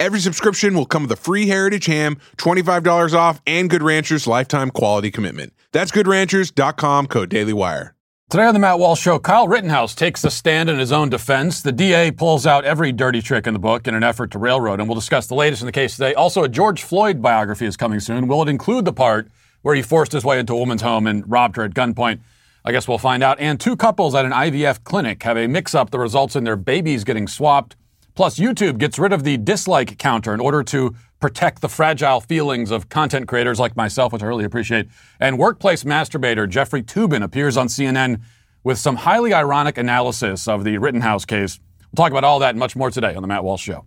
Every subscription will come with a free Heritage ham, $25 off, and Good Ranchers lifetime quality commitment. That's goodranchers.com, code DailyWire. Today on the Matt Walsh Show, Kyle Rittenhouse takes the stand in his own defense. The DA pulls out every dirty trick in the book in an effort to railroad, and we'll discuss the latest in the case today. Also, a George Floyd biography is coming soon. Will it include the part where he forced his way into a woman's home and robbed her at gunpoint? I guess we'll find out. And two couples at an IVF clinic have a mix up that results in their babies getting swapped. Plus, YouTube gets rid of the dislike counter in order to protect the fragile feelings of content creators like myself, which I really appreciate. And workplace masturbator Jeffrey Toobin appears on CNN with some highly ironic analysis of the Rittenhouse case. We'll talk about all that and much more today on The Matt Walsh Show.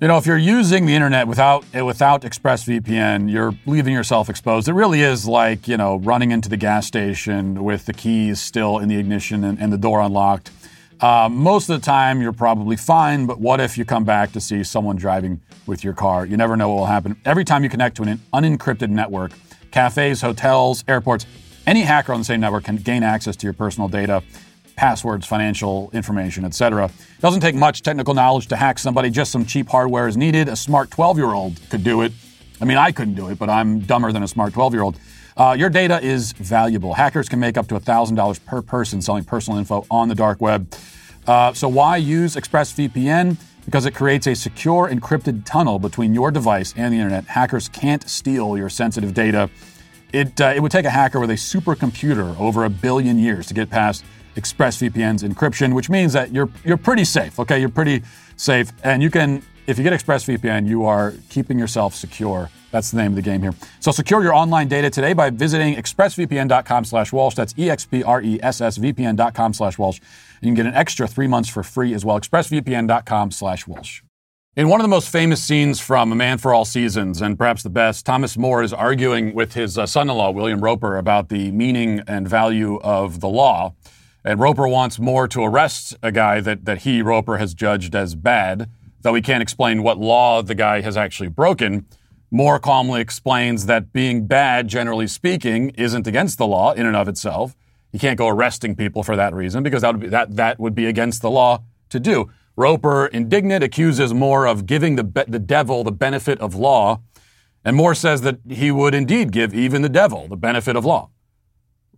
You know, if you're using the internet without without ExpressVPN, you're leaving yourself exposed. It really is like you know running into the gas station with the keys still in the ignition and, and the door unlocked. Uh, most of the time, you're probably fine, but what if you come back to see someone driving with your car? You never know what will happen. Every time you connect to an unencrypted network, cafes, hotels, airports, any hacker on the same network can gain access to your personal data passwords, financial information, etc. Doesn't take much technical knowledge to hack somebody, just some cheap hardware is needed. A smart 12 year old could do it. I mean, I couldn't do it, but I'm dumber than a smart 12 year old. Uh, your data is valuable. Hackers can make up to $1,000 per person selling personal info on the dark web. Uh, so, why use ExpressVPN? Because it creates a secure encrypted tunnel between your device and the internet. Hackers can't steal your sensitive data. It, uh, it would take a hacker with a supercomputer over a billion years to get past ExpressVPN's encryption, which means that you're you're pretty safe. Okay, you're pretty safe, and you can if you get ExpressVPN, you are keeping yourself secure. That's the name of the game here. So secure your online data today by visiting expressvpn.com/walsh. That's e x p r e s s vpn.com/walsh. You can get an extra three months for free as well. expressvpn.com/walsh. In one of the most famous scenes from A Man for All Seasons, and perhaps the best, Thomas More is arguing with his uh, son in law, William Roper, about the meaning and value of the law. And Roper wants More to arrest a guy that, that he, Roper, has judged as bad, though he can't explain what law the guy has actually broken. More calmly explains that being bad, generally speaking, isn't against the law in and of itself. You can't go arresting people for that reason because that would be, that, that would be against the law to do. Roper, indignant, accuses More of giving the, be- the devil the benefit of law. And More says that he would indeed give even the devil the benefit of law.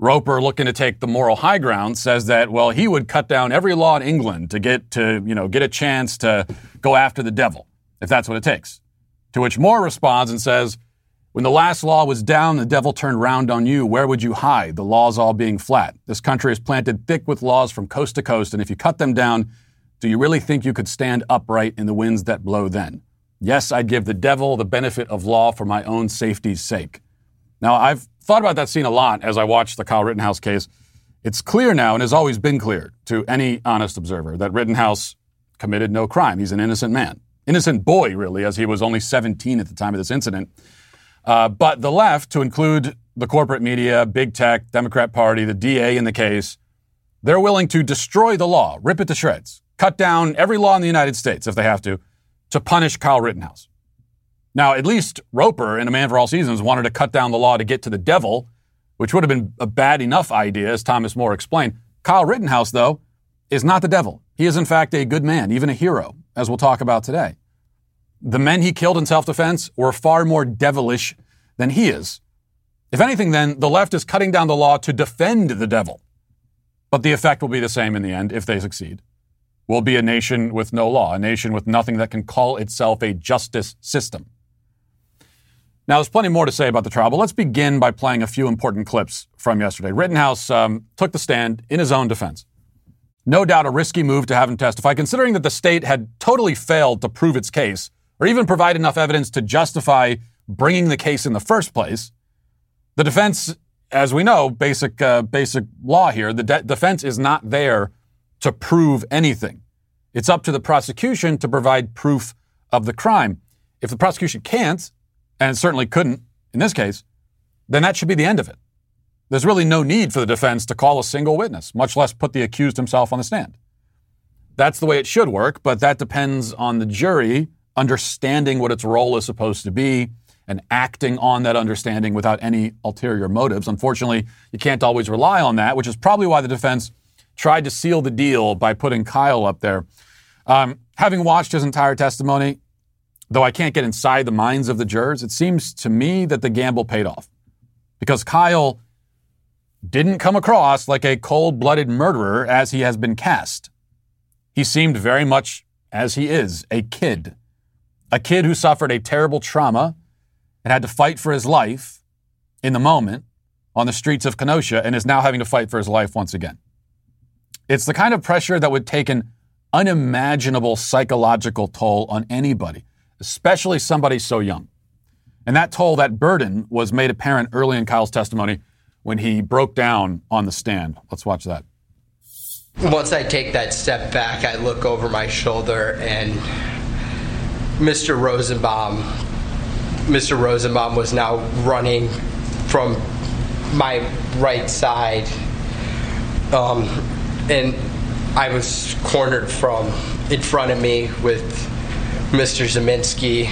Roper, looking to take the moral high ground, says that well he would cut down every law in England to get to you know get a chance to go after the devil if that's what it takes. To which More responds and says, "When the last law was down, the devil turned round on you. Where would you hide? The laws all being flat. This country is planted thick with laws from coast to coast, and if you cut them down, do you really think you could stand upright in the winds that blow then? Yes, I'd give the devil the benefit of law for my own safety's sake." Now, I've thought about that scene a lot as I watched the Kyle Rittenhouse case. It's clear now, and has always been clear to any honest observer, that Rittenhouse committed no crime. He's an innocent man. Innocent boy, really, as he was only 17 at the time of this incident. Uh, but the left, to include the corporate media, big tech, Democrat Party, the DA in the case, they're willing to destroy the law, rip it to shreds, cut down every law in the United States if they have to, to punish Kyle Rittenhouse. Now, at least Roper in A Man for All Seasons wanted to cut down the law to get to the devil, which would have been a bad enough idea, as Thomas More explained. Kyle Rittenhouse, though, is not the devil. He is, in fact, a good man, even a hero, as we'll talk about today. The men he killed in self defense were far more devilish than he is. If anything, then, the left is cutting down the law to defend the devil. But the effect will be the same in the end if they succeed. We'll be a nation with no law, a nation with nothing that can call itself a justice system. Now, there's plenty more to say about the trial, but let's begin by playing a few important clips from yesterday. Rittenhouse um, took the stand in his own defense. No doubt a risky move to have him testify, considering that the state had totally failed to prove its case or even provide enough evidence to justify bringing the case in the first place. The defense, as we know, basic, uh, basic law here, the de- defense is not there to prove anything. It's up to the prosecution to provide proof of the crime. If the prosecution can't, and certainly couldn't in this case, then that should be the end of it. There's really no need for the defense to call a single witness, much less put the accused himself on the stand. That's the way it should work, but that depends on the jury understanding what its role is supposed to be and acting on that understanding without any ulterior motives. Unfortunately, you can't always rely on that, which is probably why the defense tried to seal the deal by putting Kyle up there. Um, having watched his entire testimony, though I can't get inside the minds of the jurors, it seems to me that the gamble paid off because Kyle didn't come across like a cold blooded murderer as he has been cast. He seemed very much as he is a kid, a kid who suffered a terrible trauma and had to fight for his life in the moment on the streets of Kenosha and is now having to fight for his life once again. It's the kind of pressure that would take an unimaginable psychological toll on anybody, especially somebody so young. And that toll, that burden, was made apparent early in Kyle's testimony when he broke down on the stand. Let's watch that. Once I take that step back, I look over my shoulder and Mr. Rosenbaum, Mr. Rosenbaum was now running from my right side. Um, and I was cornered from in front of me with Mr. Ziminski,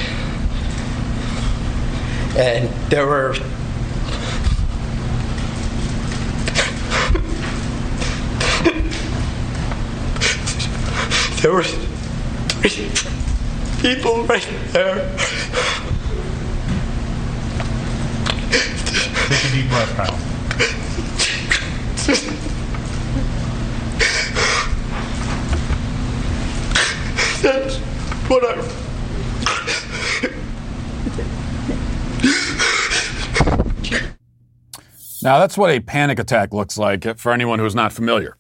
And there were There were three people right there. Take a deep breath, Kyle. Now, that's what a panic attack looks like for anyone who's not familiar.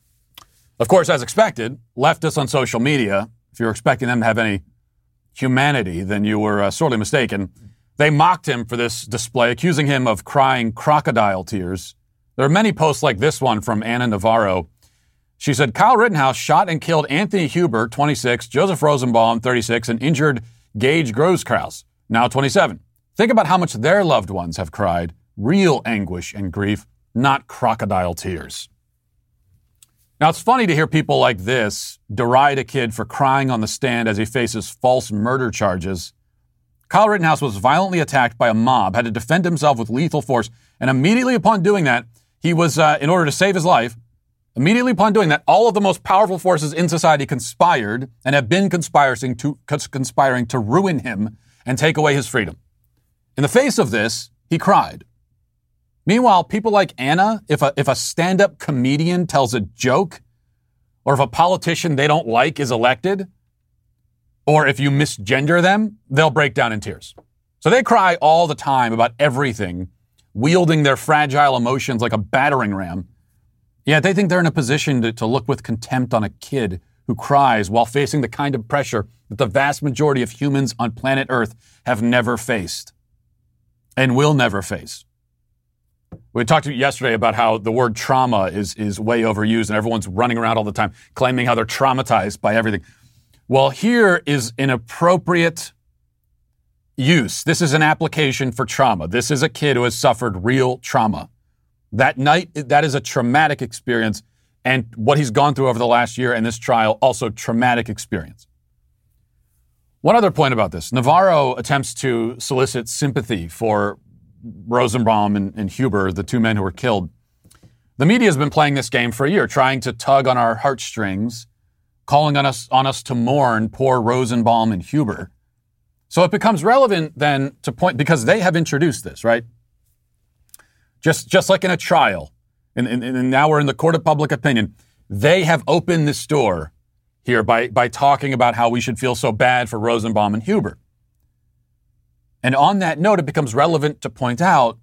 Of course, as expected, leftists on social media, if you're expecting them to have any humanity, then you were uh, sorely mistaken. They mocked him for this display, accusing him of crying crocodile tears. There are many posts like this one from Ana Navarro. She said Kyle Rittenhouse shot and killed Anthony Huber, 26, Joseph Rosenbaum, 36, and injured Gaige Grosskreutz, now 27. Think about how much their loved ones have cried. Real anguish and grief, not crocodile tears. Now, it's funny to hear people like this deride a kid for crying on the stand as he faces false murder charges. Kyle Rittenhouse was violently attacked by a mob, had to defend himself with lethal force, and immediately upon doing that, he was, uh, in order to save his life, immediately upon doing that, all of the most powerful forces in society conspired and have been conspiring to, conspiring to ruin him and take away his freedom. In the face of this, he cried. Meanwhile, people like Ana, if a, if a stand up comedian tells a joke, or if a politician they don't like is elected, or if you misgender them, they'll break down in tears. So they cry all the time about everything, wielding their fragile emotions like a battering ram. Yet they think they're in a position to, to look with contempt on a kid who cries while facing the kind of pressure that the vast majority of humans on planet Earth have never faced and will never face. We talked yesterday about how the word trauma is, is way overused and everyone's running around all the time claiming how they're traumatized by everything. Well, here is an appropriate use. This is an application for trauma. This is a kid who has suffered real trauma. That night, that is a traumatic experience. And what he's gone through over the last year and this trial, also traumatic experience. One other point about this Navarro attempts to solicit sympathy for Rosenbaum and, and Huber, the two men who were killed. The media has been playing this game for a year, trying to tug on our heartstrings, calling on us on us to mourn poor Rosenbaum and Huber. So it becomes relevant then to point because they have introduced this, right? Just just like in a trial, and, and, and now we're in the court of public opinion. They have opened this door. here by, by talking about how we should feel so bad for Rosenbaum and Huber. And on that note, it becomes relevant to point out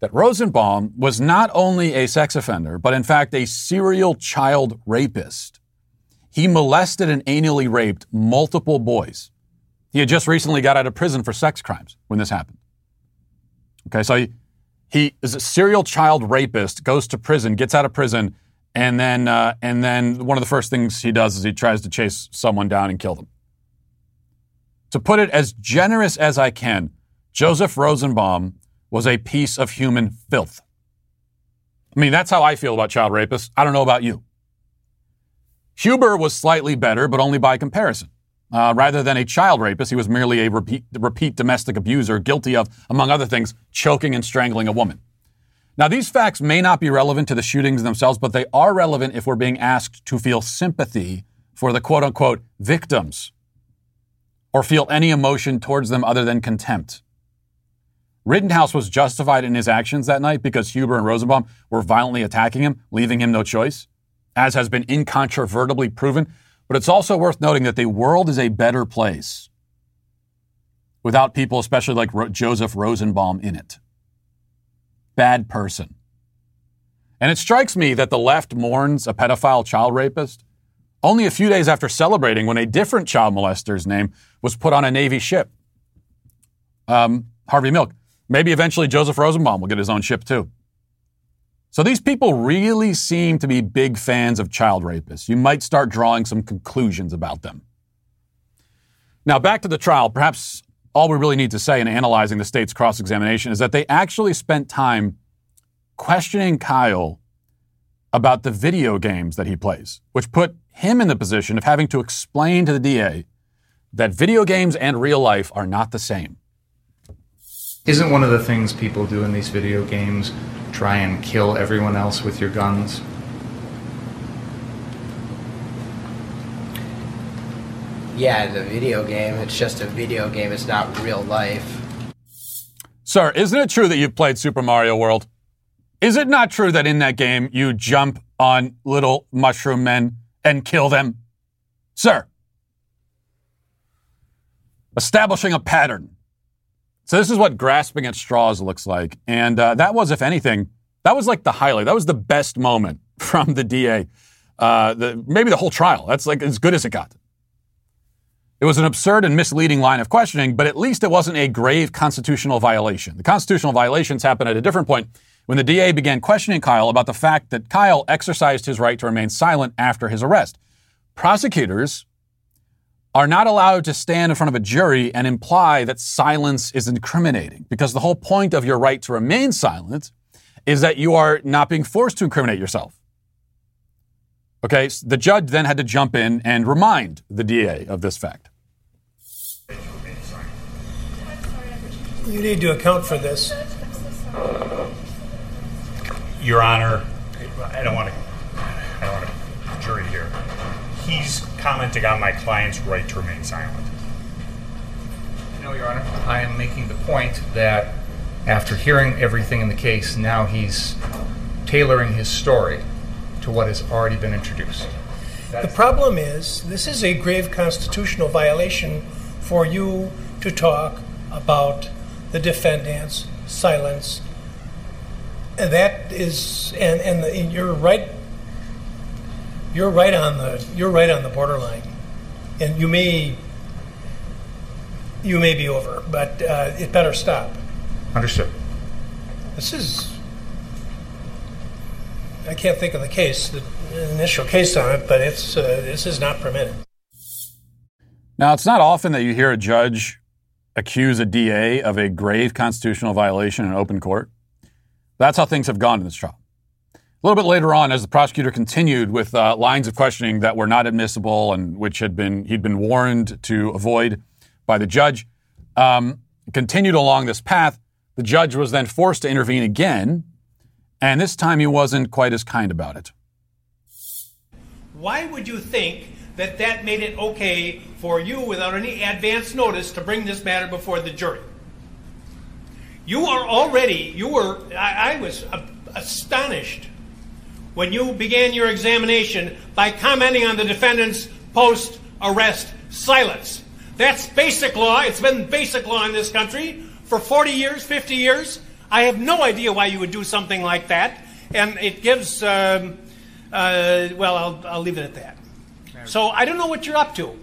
that Rosenbaum was not only a sex offender, but in fact a serial child rapist. He molested and anally raped multiple boys. He had just recently got out of prison for sex crimes when this happened. Okay, so he is a serial child rapist, goes to prison, gets out of prison, and then uh, and then one of the first things he does is he tries to chase someone down and kill them. To put it as generous as I can, Joseph Rosenbaum was a piece of human filth. I mean, that's how I feel about child rapists. I don't know about you. Huber was slightly better, but only by comparison. Uh, rather than a child rapist, he was merely a repeat, repeat domestic abuser guilty of, among other things, choking and strangling a woman. Now, these facts may not be relevant to the shootings themselves, but they are relevant if we're being asked to feel sympathy for the quote unquote victims or feel any emotion towards them other than contempt. Rittenhouse was justified in his actions that night because Huber and Rosenbaum were violently attacking him, leaving him no choice, as has been incontrovertibly proven. But it's also worth noting that the world is a better place without people, especially like Ro- Joseph Rosenbaum, in it. Bad person. And it strikes me that the left mourns a pedophile child rapist only a few days after celebrating when a different child molester's name was put on a Navy ship. Um, Harvey Milk. Maybe eventually Joseph Rosenbaum will get his own ship too. So these people really seem to be big fans of child rapists. You might start drawing some conclusions about them. Now, back to the trial. Perhaps all we really need to say in analyzing the state's cross examination is that they actually spent time questioning Kyle about the video games that he plays, which put him in the position of having to explain to the DA that video games and real life are not the same. Isn't one of the things people do in these video games try and kill everyone else with your guns? Yeah, the video game, it's just a video game, it's not real life. Sir, isn't it true that you've played Super Mario World? Is it not true that in that game you jump on little mushroom men and kill them? Sir, establishing a pattern. So this is what grasping at straws looks like. And uh, that was, if anything, that was like the highlight. That was the best moment from the DA. Uh, the, maybe the whole trial. That's like as good as it got. It was an absurd and misleading line of questioning, but at least it wasn't a grave constitutional violation. The constitutional violations happened at a different point when the DA began questioning Kyle about the fact that Kyle exercised his right to remain silent after his arrest. Prosecutors are not allowed to stand in front of a jury and imply that silence is incriminating because the whole point of your right to remain silent is that you are not being forced to incriminate yourself. Okay, so the judge then had to jump in and remind the DA of this fact. You need to account for this. Your Honor, I don't want to. I don't want to jury here. He's commenting on my client's right to remain silent. No, Your Honor. I am making the point that after hearing everything in the case, now he's tailoring his story to what has already been introduced. The problem is, this is a grave constitutional violation for you to talk about the defendant's silence. And that is, and, and, the, and you're right. You're right on the you're right on the borderline, and you may you may be over, but uh, it better stop. Understood. This is. I can't think of the case, the initial case on it, but it's uh, this is not permitted. Now, it's not often that you hear a judge accuse a DA of a grave constitutional violation in open court. That's how things have gone in this trial. A little bit later on, as the prosecutor continued with uh, lines of questioning that were not admissible and which had been he'd been warned to avoid by the judge, um, continued along this path. The judge was then forced to intervene again, and this time he wasn't quite as kind about it. Why would you think that that made it okay for you, without any advance notice, to bring this matter before the jury? You are already, you were, I, I was astonished when you began your examination by commenting on the defendant's post arrest silence. That's basic law. It's been basic law in this country for 40 years, 50 years. I have no idea why you would do something like that. And it gives, um, uh, well, I'll, I'll leave it at that. So I don't know what you're up to.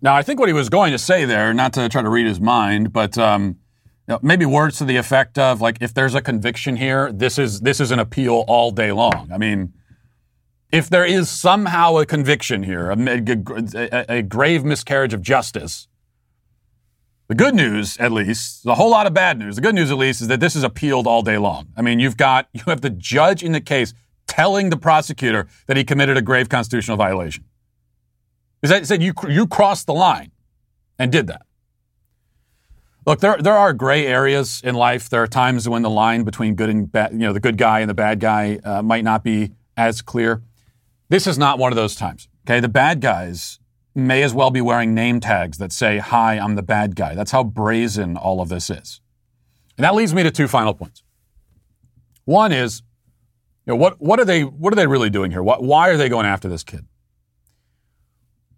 Now, I think what he was going to say there, not to try to read his mind, but um, you know, maybe words to the effect of like, if there's a conviction here, this is this is an appeal all day long. I mean, if there is somehow a conviction here, a, a, a grave miscarriage of justice, the good news, at least, a whole lot of bad news. The good news, at least, is that this is appealed all day long. I mean, you've got you have the judge in the case telling the prosecutor that he committed a grave constitutional violation. He said, said you you crossed the line and did that. Look, there there are gray areas in life. There are times when the line between good and bad, you know, the good guy and the bad guy uh, might not be as clear. This is not one of those times. Okay, the bad guys may as well be wearing name tags that say, Hi, I'm the bad guy. That's how brazen all of this is. And that leads me to two final points. One is, you know, what, what, are, they, what are they really doing here? Why are they going after this kid?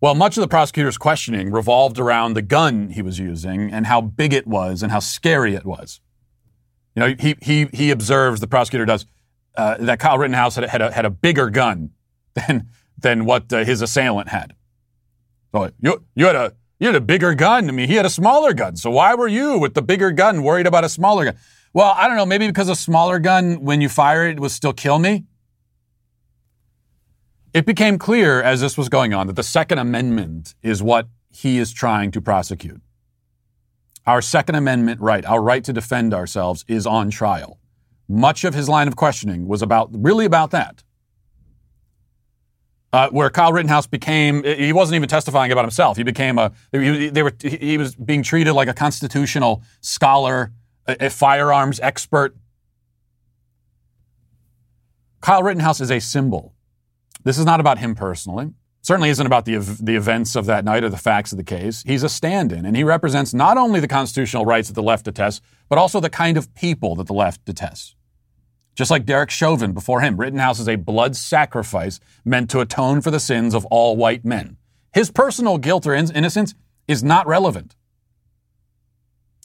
Well, much of the prosecutor's questioning revolved around the gun he was using and how big it was and how scary it was. You know, he, he, he observes, the prosecutor does, uh, that Kyle Rittenhouse had, had, a, had a bigger gun than, than what uh, his assailant had. So you, you had a you had a bigger gun. I mean, he had a smaller gun. So why were you with the bigger gun worried about a smaller gun? Well, I don't know. Maybe because a smaller gun, when you fire it, would still kill me. It became clear as this was going on that the Second Amendment is what he is trying to prosecute. Our Second Amendment right, our right to defend ourselves, is on trial. Much of his line of questioning was about really about that uh, where Kyle Rittenhouse became, he wasn't even testifying about himself. He became a, he, they were, he was being treated like a constitutional scholar, a, a firearms expert. Kyle Rittenhouse is a symbol. This is not about him personally. Certainly isn't about the, the events of that night or the facts of the case. He's a stand in, and he represents not only the constitutional rights that the left detests, but also the kind of people that the left detests. Just like Derek Chauvin before him, Rittenhouse is a blood sacrifice meant to atone for the sins of all white men. His personal guilt or innocence is not relevant.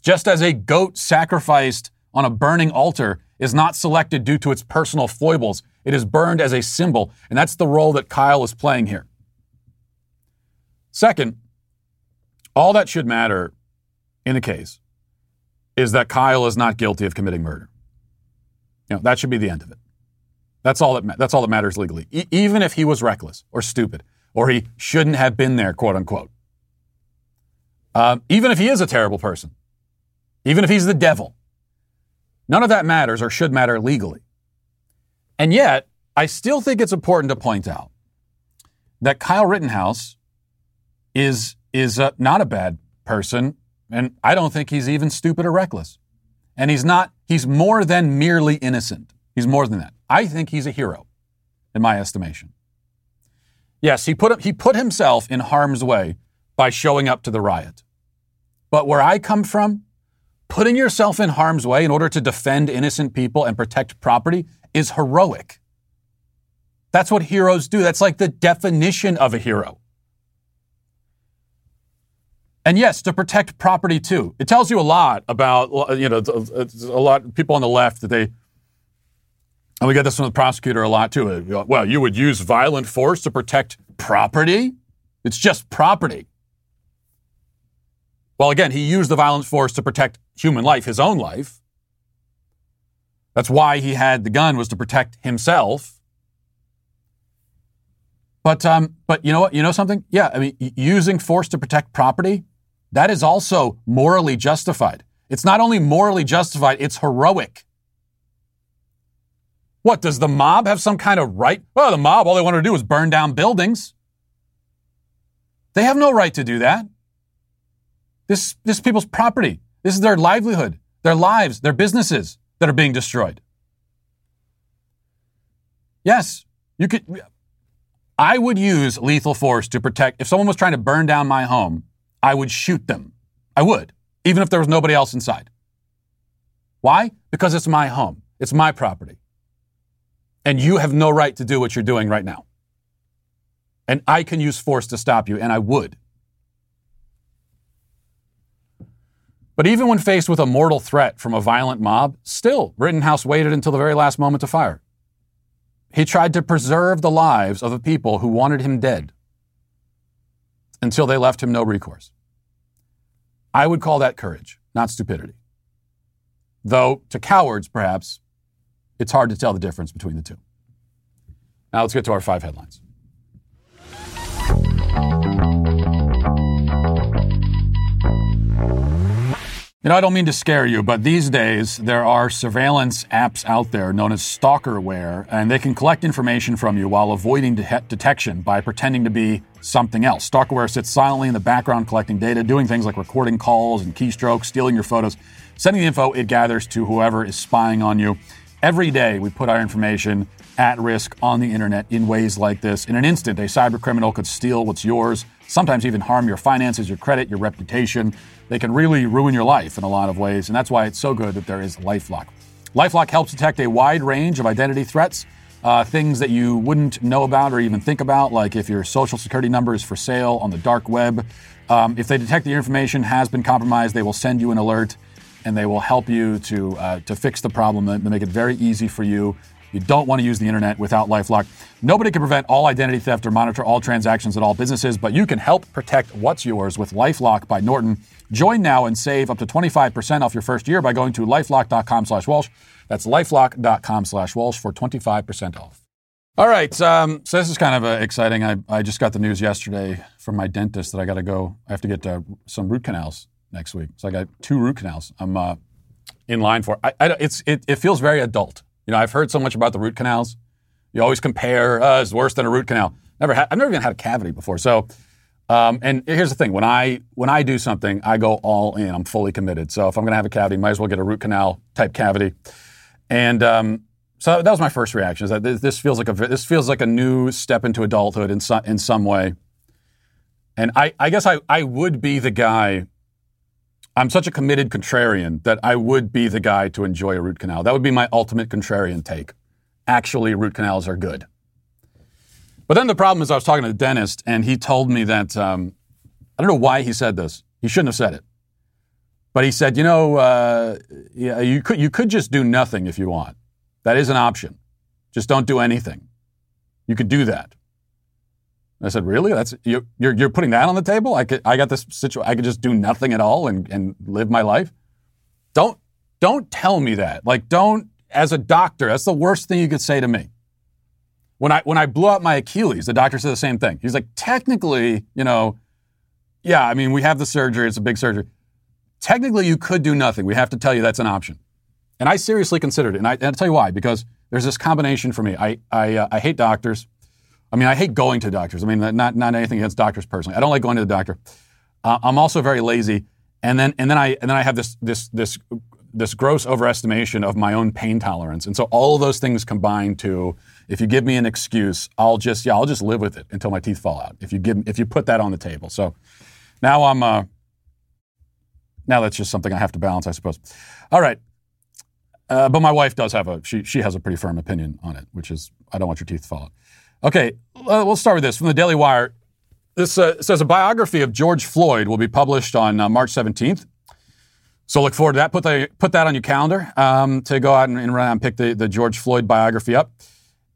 Just as a goat sacrificed on a burning altar is not selected due to its personal foibles, it is burned as a symbol, and that's the role that Kyle is playing here. Second, all that should matter in a case is that Kyle is not guilty of committing murder. You know, that should be the end of it. That's all that, ma- that's all that matters legally. E- even if he was reckless or stupid or he shouldn't have been there, quote unquote. Um, even if he is a terrible person, even if he's the devil, none of that matters or should matter legally. And yet, I still think it's important to point out that Kyle Rittenhouse is, is not a bad person, and I don't think he's even stupid or reckless. And he's not, he's more than merely innocent. He's more than that. I think he's a hero, in my estimation. Yes, he put, he put himself in harm's way by showing up to the riot. But where I come from, putting yourself in harm's way in order to defend innocent people and protect property is heroic. That's what heroes do. That's like the definition of a hero. And yes, to protect property too. It tells you a lot about, you know, a lot of people on the left that they, and we get this from the prosecutor a lot too. Uh, well, you would use violent force to protect property? It's just property. Well, again, he used the violent force to protect human life, his own life. That's why he had the gun was to protect himself. But um, but you know what? You know something? Yeah, I mean, using force to protect property that is also morally justified. It's not only morally justified, it's heroic. What, does the mob have some kind of right? Well, the mob, all they wanted to do was burn down buildings. They have no right to do that. This, this people's property. This is their livelihood, their lives, their businesses that are being destroyed. Yes, you could. I would use lethal force to protect. If someone was trying to burn down my home, I would shoot them. I would, even if there was nobody else inside. Why? Because it's my home, it's my property. And you have no right to do what you're doing right now. And I can use force to stop you, and I would. But even when faced with a mortal threat from a violent mob, still, Rittenhouse waited until the very last moment to fire. He tried to preserve the lives of the people who wanted him dead until they left him no recourse. I would call that courage, not stupidity. Though, to cowards, perhaps, it's hard to tell the difference between the two. Now let's get to our five headlines. You know, I don't mean to scare you, but these days there are surveillance apps out there known as stalkerware, and they can collect information from you while avoiding de- detection by pretending to be something else. Stalkerware sits silently in the background collecting data, doing things like recording calls and keystrokes, stealing your photos, sending the info it gathers to whoever is spying on you. Every day we put our information at risk on the internet in ways like this. In an instant, a cyber criminal could steal what's yours, sometimes even harm your finances, your credit, your reputation. They can really ruin your life in a lot of ways, and that's why it's so good that there is Lifelock. Lifelock helps detect a wide range of identity threats, uh, things that you wouldn't know about or even think about, like if your social security number is for sale on the dark web. Um, if they detect your information has been compromised, they will send you an alert and they will help you to, uh, to fix the problem and make it very easy for you you don't want to use the internet without Lifelock. Nobody can prevent all identity theft or monitor all transactions at all businesses, but you can help protect what's yours with Lifelock by Norton. Join now and save up to 25% off your first year by going to lifelock.com slash Walsh. That's lifelock.com slash Walsh for 25% off. All right, um, so this is kind of uh, exciting. I, I just got the news yesterday from my dentist that I got to go. I have to get uh, some root canals next week. So I got two root canals. I'm uh, in line for. I, I, it's it, it feels very adult. You know, I've heard so much about the root canals. You always compare, uh, it's worse than a root canal. Never I've never even had a cavity before. So, um, and here's the thing: when I when I do something, I go all in. I'm fully committed. So if I'm going to have a cavity, might as well get a root canal type cavity. And um, so that was my first reaction: is that this feels like a this feels like a new step into adulthood in some in some way. And I, I guess I, I would be the guy I'm such a committed contrarian that I would be the guy to enjoy a root canal. That would be my ultimate contrarian take. Actually, root canals are good. But then the problem is, I was talking to the dentist, and he told me that um, I don't know why he said this. He shouldn't have said it. But he said, you know, uh, yeah, you could you could just do nothing if you want. That is an option. Just don't do anything. You could do that. I said, really? That's you're, you're, you're putting that on the table? I could I got this situation. I could just do nothing at all and, and live my life. Don't don't tell me that. Like don't as a doctor. That's the worst thing you could say to me. When I when I blew out my Achilles, the doctor said the same thing. He's like, technically, you know, yeah. I mean, we have the surgery. It's a big surgery. Technically, you could do nothing. We have to tell you that's an option. And I seriously considered it. And, I, will tell you why. Because there's this combination for me. I I, uh, I hate doctors. I mean, I hate going to doctors. I mean, not not anything against doctors personally. I don't like going to the doctor. Uh, I'm also very lazy, and then and then I and then I have this this this this gross overestimation of my own pain tolerance. And so all of those things combine to if you give me an excuse, I'll just yeah, I'll just live with it until my teeth fall out. If you give if you put that on the table. So now I'm uh now that's just something I have to balance, I suppose. All right. Uh, but my wife does have a she she has a pretty firm opinion on it, which is I don't want your teeth to fall out. Okay, uh, we'll start with this from the Daily Wire. This uh, says a biography of George Floyd will be published on uh, March 17th. So look forward to that. Put, the, put that on your calendar um, to go out and, and, and pick the, the George Floyd biography up.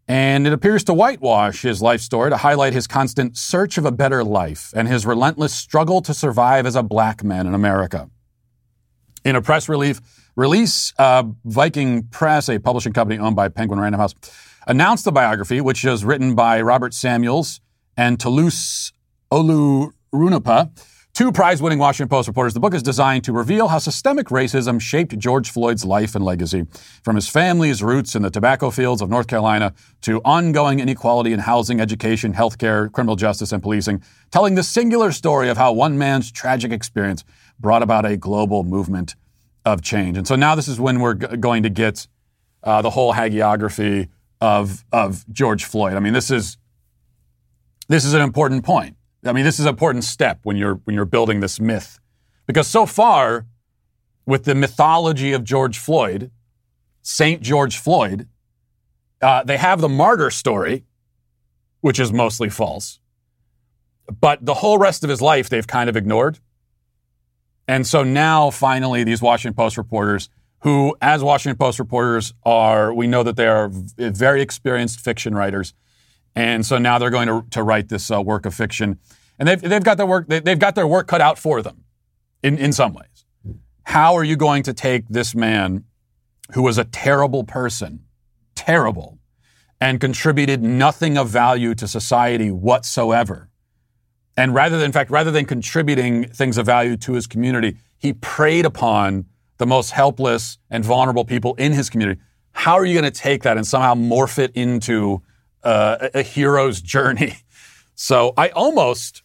And it appears to whitewash his life story to highlight his constant search of a better life and his relentless struggle to survive as a black man in America. In a press relief, release, uh, Viking Press, a publishing company owned by Penguin Random House, announced the biography, which was written by Robert Samuels and Toluse Olorunnipa, two prize winning Washington Post reporters. The book is designed to reveal how systemic racism shaped George Floyd's life and legacy, from his family's roots in the tobacco fields of North Carolina to ongoing inequality in housing, education, healthcare, criminal justice, and policing, telling the singular story of how one man's tragic experience brought about a global movement of change. And so now this is when we're g- going to get uh, the whole hagiography of of George Floyd. I mean, this is this is an important point. I mean, this is an important step when you're when you're building this myth, because so far, with the mythology of George Floyd, Saint George Floyd, uh, they have the martyr story, which is mostly false. but the whole rest of his life they've kind of ignored. And so now, finally, these Washington Post reporters, who, as Washington Post reporters, are, we know that they are very experienced fiction writers. And so now they're going to, to write this uh, work of fiction. And they've, they've, got their work, they, they've got their work cut out for them in, in some ways. How are you going to take this man who was a terrible person, terrible, and contributed nothing of value to society whatsoever? And rather than, in fact, rather than contributing things of value to his community, he preyed upon the most helpless and vulnerable people in his community. How are you going to take that and somehow morph it into uh, a hero's journey? So I almost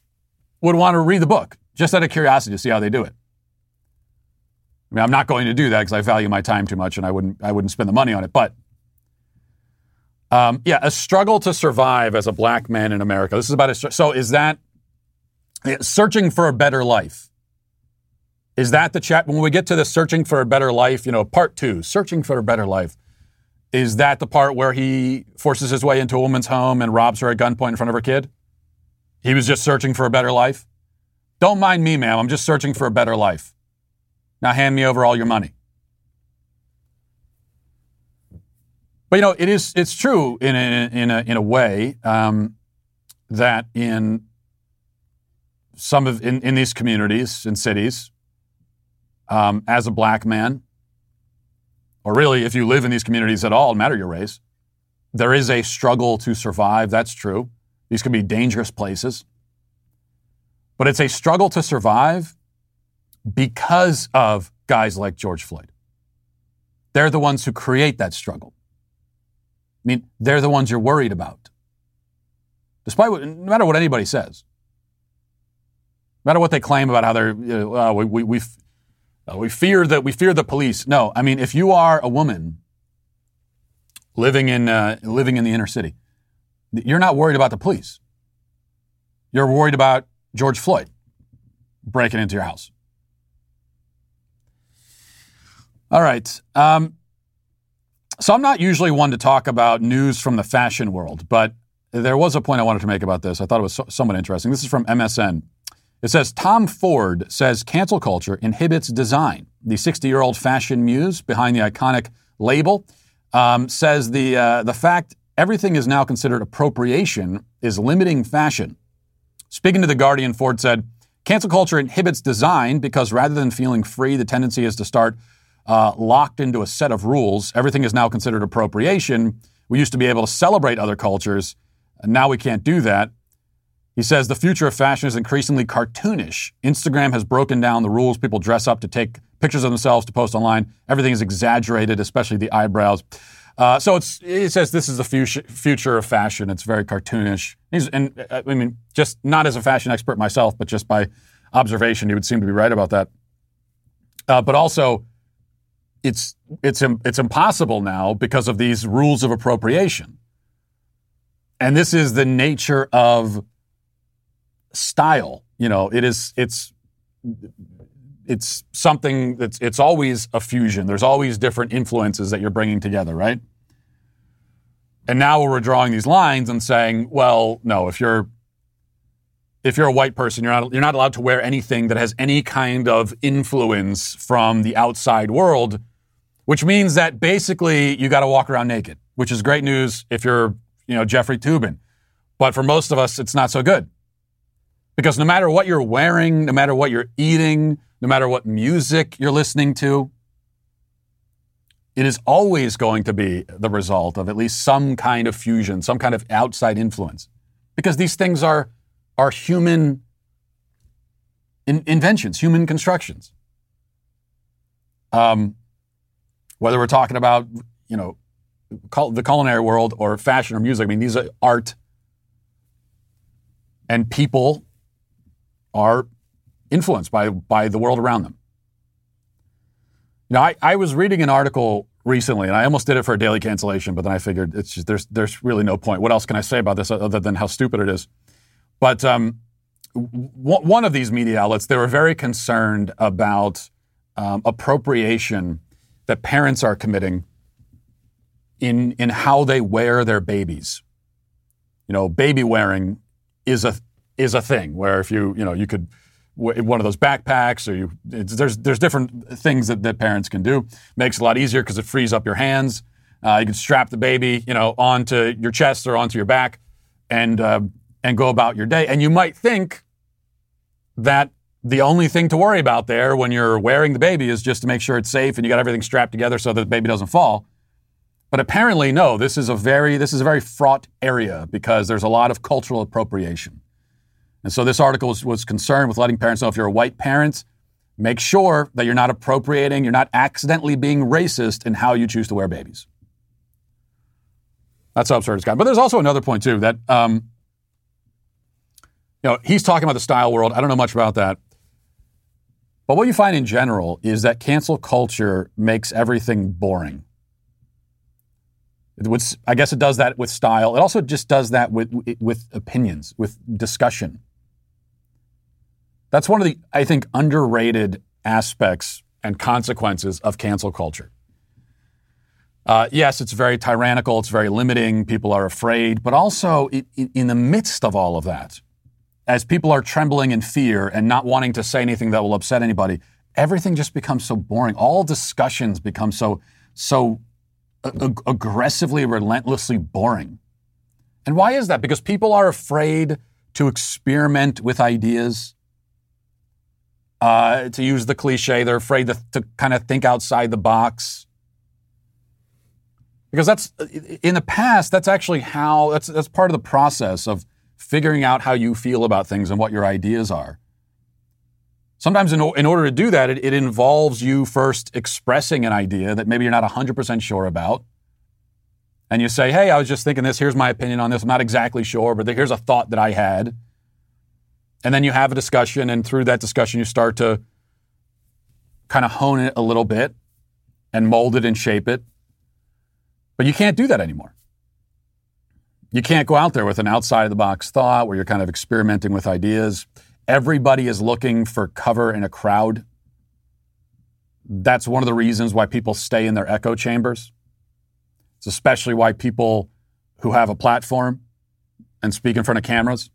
would want to read the book just out of curiosity to see how they do it. I mean, I'm not going to do that because I value my time too much, and I wouldn't I wouldn't spend the money on it. But um, yeah, a struggle to survive as a black man in America. This is about a so is that searching for a better life. Is that the chat? When we get to the searching for a better life, you know, part two, searching for a better life, is that the part where he forces his way into a woman's home and robs her at gunpoint in front of her kid? He was just searching for a better life? Don't mind me, ma'am. I'm just searching for a better life. Now hand me over all your money. But you know, it is it's true in a, in a, in a way um, that in some of in, in these communities and cities, um, as a black man, or really if you live in these communities at all, no matter your race, there is a struggle to survive. That's true. These can be dangerous places. But it's a struggle to survive because of guys like George Floyd. They're the ones who create that struggle. I mean, they're the ones you're worried about. Despite what, no matter what anybody says, no matter what they claim about how they're, you know, uh, we, we, we, uh, we fear that we fear the police. No, I mean, if you are a woman living in, uh, living in the inner city, you're not worried about the police. You're worried about George Floyd breaking into your house. All right. Um, so I'm not usually one to talk about news from the fashion world, but there was a point I wanted to make about this. I thought it was so- somewhat interesting. This is from MSN. It says Tom Ford says cancel culture inhibits design. The 60 year old fashion muse behind the iconic label um, says the, uh, the fact everything is now considered appropriation is limiting fashion. Speaking to The Guardian, Ford said, Cancel culture inhibits design because rather than feeling free, the tendency is to start uh, locked into a set of rules. Everything is now considered appropriation. We used to be able to celebrate other cultures, now we can't do that. He says the future of fashion is increasingly cartoonish. Instagram has broken down the rules. People dress up to take pictures of themselves to post online. Everything is exaggerated, especially the eyebrows. Uh, so it's, it says this is the future, future of fashion. It's very cartoonish. He's, and uh, I mean, just not as a fashion expert myself, but just by observation, he would seem to be right about that. Uh, but also, it's it's it's impossible now because of these rules of appropriation. And this is the nature of style. You know, it is it's it's something that's it's always a fusion. There's always different influences that you're bringing together, right? And now we're drawing these lines and saying, well, no, if you're if you're a white person, you're not you're not allowed to wear anything that has any kind of influence from the outside world, which means that basically you got to walk around naked, which is great news if you're, you know, Jeffrey Toobin. But for most of us, it's not so good. Because no matter what you're wearing, no matter what you're eating, no matter what music you're listening to, it is always going to be the result of at least some kind of fusion, some kind of outside influence. Because these things are, are human in, inventions, human constructions. Um, whether we're talking about, you know, the culinary world or fashion or music, I mean, these are art and people are influenced by, by the world around them. You know, I, I was reading an article recently, and I almost did it for a daily cancellation, but then I figured it's just there's there's really no point. What else can I say about this other than how stupid it is? But um, w- one of these media outlets, they were very concerned about um, appropriation that parents are committing in in how they wear their babies. You know, baby wearing is a is a thing where if you, you know, you could one of those backpacks or you there's there's different things that, that parents can do. Makes it a lot easier because it frees up your hands. Uh, you can strap the baby you know onto your chest or onto your back and uh, and go about your day. And you might think that the only thing to worry about there when you're wearing the baby is just to make sure it's safe and you got everything strapped together so that the baby doesn't fall. But apparently no this is a very this is a very fraught area because there's a lot of cultural appropriation and so this article was, was concerned with letting parents know if you're a white parent, make sure that you're not appropriating, you're not accidentally being racist in how you choose to wear babies. That's how absurd it's gotten. But there's also another point too that um, you know he's talking about the style world. I don't know much about that. But what you find in general is that cancel culture makes everything boring. I guess it does that with style. It also just does that with with opinions, with discussion. That's one of the, I think, underrated aspects and consequences of cancel culture. Uh, yes, it's very tyrannical, it's very limiting, people are afraid, but also it, it, in the midst of all of that, as people are trembling in fear and not wanting to say anything that will upset anybody, everything just becomes so boring. All discussions become so, so ag- aggressively, relentlessly boring. And why is that? Because people are afraid to experiment with ideas uh, to use the cliche, they're afraid to, to kind of think outside the box. Because that's in the past, that's actually how that's that's part of the process of figuring out how you feel about things and what your ideas are. Sometimes, in, in order to do that, it, it involves you first expressing an idea that maybe you're not 100% sure about. And you say, hey, I was just thinking this. Here's my opinion on this. I'm not exactly sure, but here's a thought that I had. And then you have a discussion, and through that discussion, you start to kind of hone it a little bit and mold it and shape it. But you can't do that anymore. You can't go out there with an outside of the box thought where you're kind of experimenting with ideas. Everybody is looking for cover in a crowd. That's one of the reasons why people stay in their echo chambers. It's especially why people who have a platform and speak in front of cameras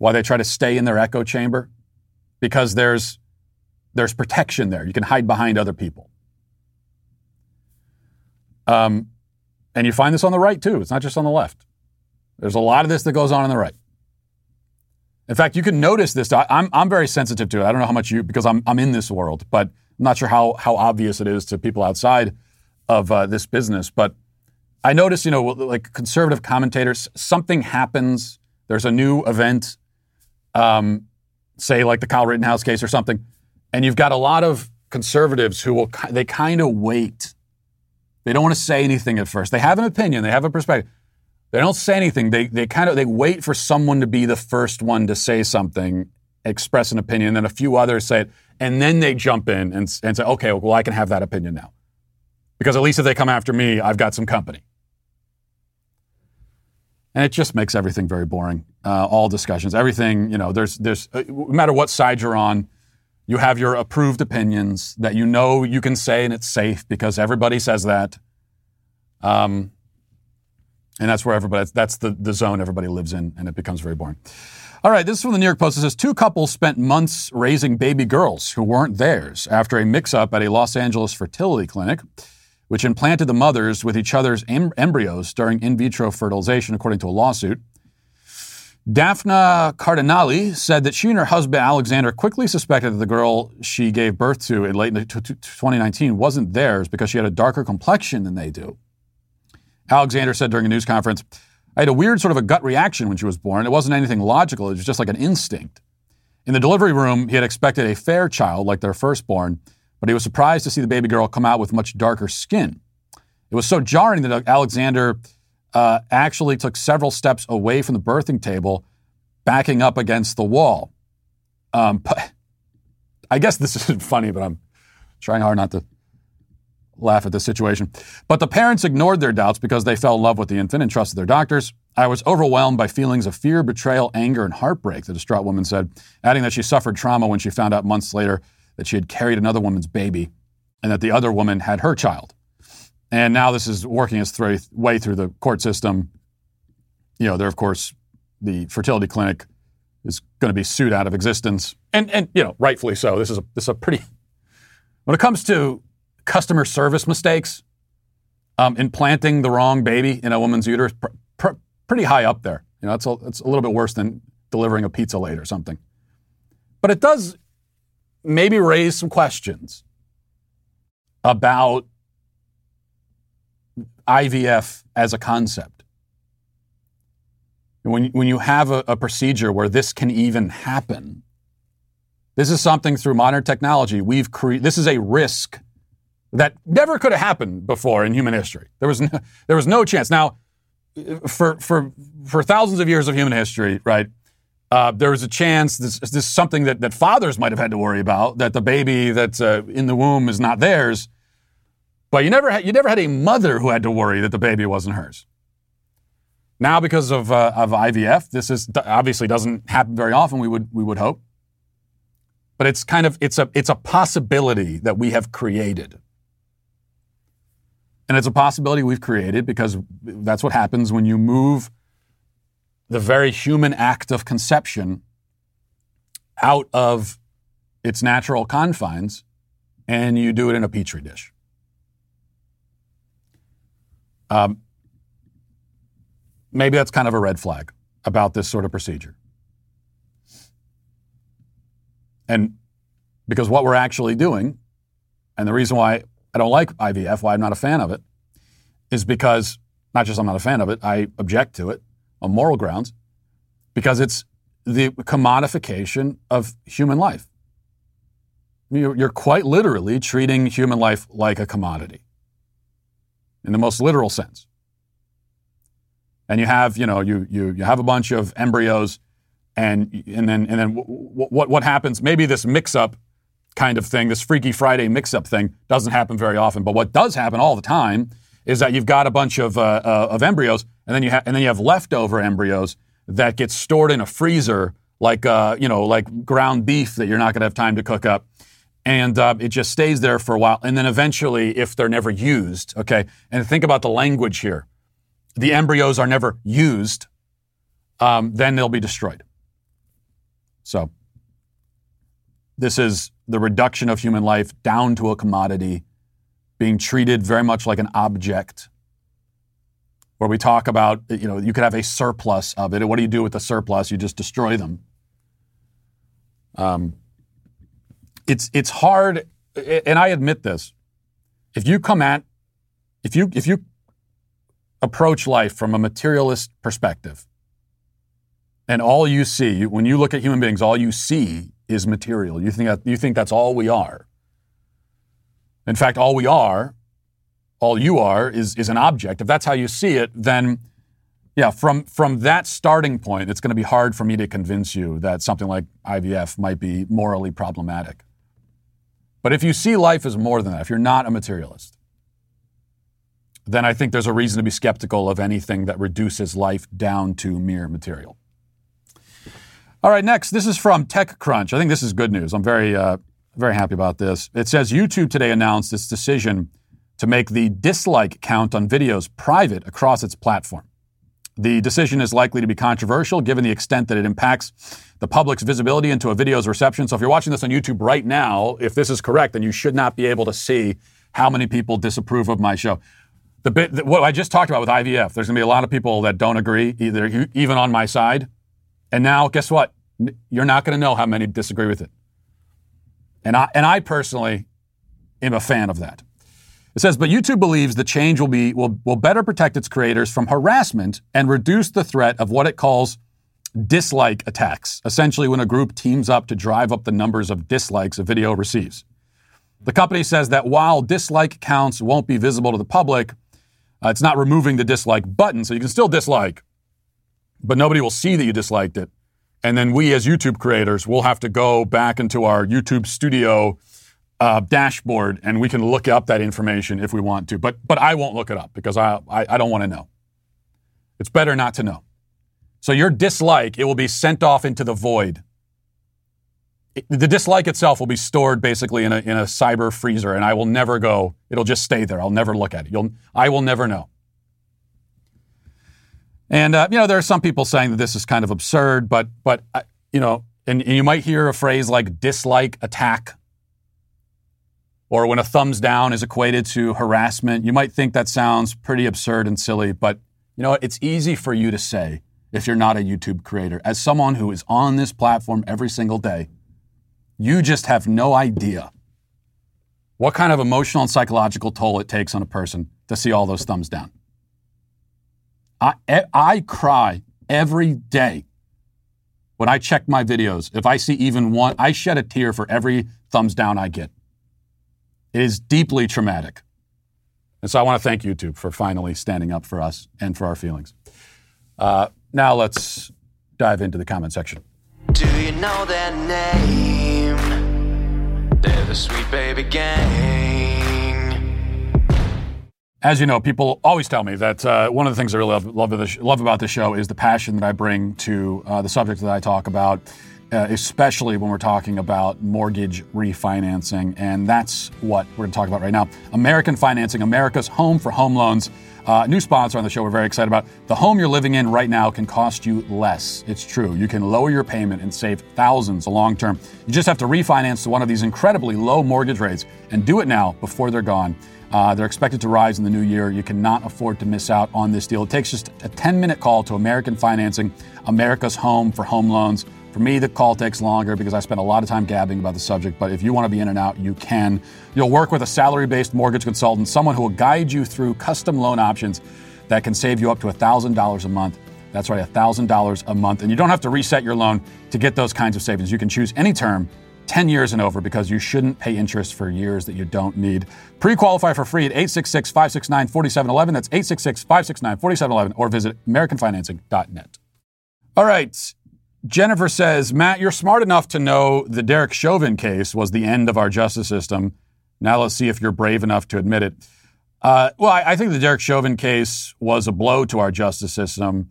why they try to stay in their echo chamber because there's there's protection there. You can hide behind other people. Um, and you find this on the right too. It's not just on the left. There's a lot of this that goes on on the right. In fact, you can notice this. I'm, I'm very sensitive to it. I don't know how much you, because I'm, I'm in this world, but I'm not sure how, how obvious it is to people outside of uh, this business. But I notice, you know, like conservative commentators, something happens, there's a new event, um, say like the Kyle Rittenhouse case or something, and you've got a lot of conservatives who will they kind of wait. They don't want to say anything at first. They have an opinion. They have a perspective. They don't say anything. They they kind of they wait for someone to be the first one to say something, express an opinion, then a few others say it, and then they jump in and, and say, okay, well I can have that opinion now, because at least if they come after me, I've got some company. And it just makes everything very boring uh, all discussions, everything, you know, there's, there's, uh, no matter what side you're on, you have your approved opinions that you know you can say and it's safe because everybody says that. Um, and that's where everybody, that's the, the zone everybody lives in, and it becomes very boring. All right, this is from the New York Post. It says two couples spent months raising baby girls who weren't theirs after a mix up at a Los Angeles fertility clinic, which implanted the mothers with each other's em- embryos during in vitro fertilization, according to a lawsuit. Daphna Cardinale said that she and her husband Alexander quickly suspected that the girl she gave birth to in late 2019 wasn't theirs because she had a darker complexion than they do. Alexander said during a news conference, I had a weird sort of a gut reaction when she was born. It wasn't anything logical, it was just like an instinct. In the delivery room, he had expected a fair child like their firstborn, but he was surprised to see the baby girl come out with much darker skin. It was so jarring that Alexander uh, actually took several steps away from the birthing table, backing up against the wall. Um, but I guess this isn't funny, but I'm trying hard not to laugh at this situation. But the parents ignored their doubts because they fell in love with the infant and trusted their doctors. I was overwhelmed by feelings of fear, betrayal, anger, and heartbreak, the distraught woman said, adding that she suffered trauma when she found out months later that she had carried another woman's baby and that the other woman had her child. And now this is working its way through the court system. You know, there, of course, the fertility clinic is going to be sued out of existence, and and you know rightfully so. This is a this is a pretty when it comes to customer service mistakes, um, implanting the wrong baby in a woman's uterus, pr- pr- pretty high up there. You know, it's a, it's a little bit worse than delivering a pizza late or something. But it does maybe raise some questions about IVF as a concept. When, when you have a, a procedure where this can even happen, this is something through modern technology we've created. This is a risk that never could have happened before in human history. There was no, there was no chance. Now, for for for thousands of years of human history, right? Uh, there was a chance this, this is something that, that fathers might have had to worry about that the baby that's uh, in the womb is not theirs, but you never had, you never had a mother who had to worry that the baby wasn't hers. Now, because of uh, of IVF, this is obviously doesn't happen very often. We would we would hope, but it's kind of it's a it's a possibility that we have created. And it's a possibility we've created because that's what happens when you move the very human act of conception out of its natural confines and you do it in a petri dish. Um, maybe that's kind of a red flag about this sort of procedure. And because what we're actually doing, and the reason why I don't like IVF, why I'm not a fan of it, is because not just I'm not a fan of it, I object to it on moral grounds, because it's the commodification of human life. You're quite literally treating human life like a commodity in the most literal sense. And you have, you know, you, you, you have a bunch of embryos and, and then, and then what, what happens, maybe this mix up kind of thing, this Freaky Friday mix up thing doesn't happen very often. But what does happen all the time is that you've got a bunch of, uh, uh, of embryos and then, you ha- and then you have leftover embryos that get stored in a freezer like, uh, you know, like ground beef that you're not going to have time to cook up and uh, it just stays there for a while. And then eventually, if they're never used, okay, and think about the language here the embryos are never used, um, then they'll be destroyed. So, this is the reduction of human life down to a commodity, being treated very much like an object. Where we talk about, you know, you could have a surplus of it. And what do you do with the surplus? You just destroy them. Um, it's it's hard, and I admit this. If you come at, if you if you approach life from a materialist perspective, and all you see when you look at human beings, all you see is material. You think that you think that's all we are. In fact, all we are, all you are, is is an object. If that's how you see it, then yeah, from from that starting point, it's going to be hard for me to convince you that something like IVF might be morally problematic. But if you see life as more than that, if you're not a materialist, then I think there's a reason to be skeptical of anything that reduces life down to mere material. All right, next, this is from TechCrunch. I think this is good news. I'm very, uh, very happy about this. It says YouTube today announced its decision to make the dislike count on videos private across its platform. The decision is likely to be controversial given the extent that it impacts the public's visibility into a video's reception. So if you're watching this on YouTube right now, if this is correct, then you should not be able to see how many people disapprove of my show. The bit what I just talked about with IVF, there's going to be a lot of people that don't agree, either even on my side. And now, guess what? You're not going to know how many disagree with it. And I and I personally am a fan of that. It says, but YouTube believes the change will be will, will better protect its creators from harassment and reduce the threat of what it calls dislike attacks, essentially when a group teams up to drive up the numbers of dislikes a video receives. The company says that while dislike counts won't be visible to the public, uh, it's not removing the dislike button, so you can still dislike, but nobody will see that you disliked it. And then we, as YouTube creators, will have to go back into our YouTube studio uh, dashboard and we can look up that information if we want to. But but I won't look it up because I I, I don't want to know. It's better not to know. So your dislike it will be sent off into the void. It, the dislike itself will be stored basically in a in a cyber freezer, and I will never go. It'll just stay there. I'll never look at it. You'll I will never know. And uh, you know there are some people saying that this is kind of absurd, but but. I, you know, and, and you might hear a phrase like dislike attack, or when a thumbs down is equated to harassment. You might think that sounds pretty absurd and silly, but you know, it's easy for you to say if you're not a YouTube creator. As someone who is on this platform every single day, you just have no idea what kind of emotional and psychological toll it takes on a person to see all those thumbs down. I, I cry every day when I check my videos. If I see even one, I shed a tear for every thumbs down I get. It is deeply traumatic. And so I want to thank YouTube for finally standing up for us and for our feelings. Uh, now let's dive into the comment section. Do you know their name? They're the Sweet Baby Gang. As you know, people always tell me that uh, one of the things I really love, love, love about the show is the passion that I bring to uh, the subject that I talk about. Uh, especially when we're talking about mortgage refinancing. And that's what we're going to talk about right now. American Financing, America's home for home loans. Uh, new sponsor on the show we're very excited about. The home you're living in right now can cost you less. It's true. You can lower your payment and save thousands long term. You just have to refinance to one of these incredibly low mortgage rates and do it now before they're gone. Uh, they're expected to rise in the new year. You cannot afford to miss out on this deal. It takes just a 10 minute call to American Financing, America's home for home loans. For me, the call takes longer because I spend a lot of time gabbing about the subject, but if you want to be in and out, you can. You'll work with a salary based mortgage consultant, someone who will guide you through custom loan options that can save you up to $1,000 a month. That's right, $1,000 a month. And you don't have to reset your loan to get those kinds of savings. You can choose any term 10 years and over because you shouldn't pay interest for years that you don't need. Pre qualify for free at 866 569 4711. That's 866 569 4711 or visit AmericanFinancing.net. All right. Jennifer says, Matt, you're smart enough to know the Derek Chauvin case was the end of our justice system. Now let's see if you're brave enough to admit it. Uh, well, I, I, think the Derek Chauvin case was a blow to our justice system.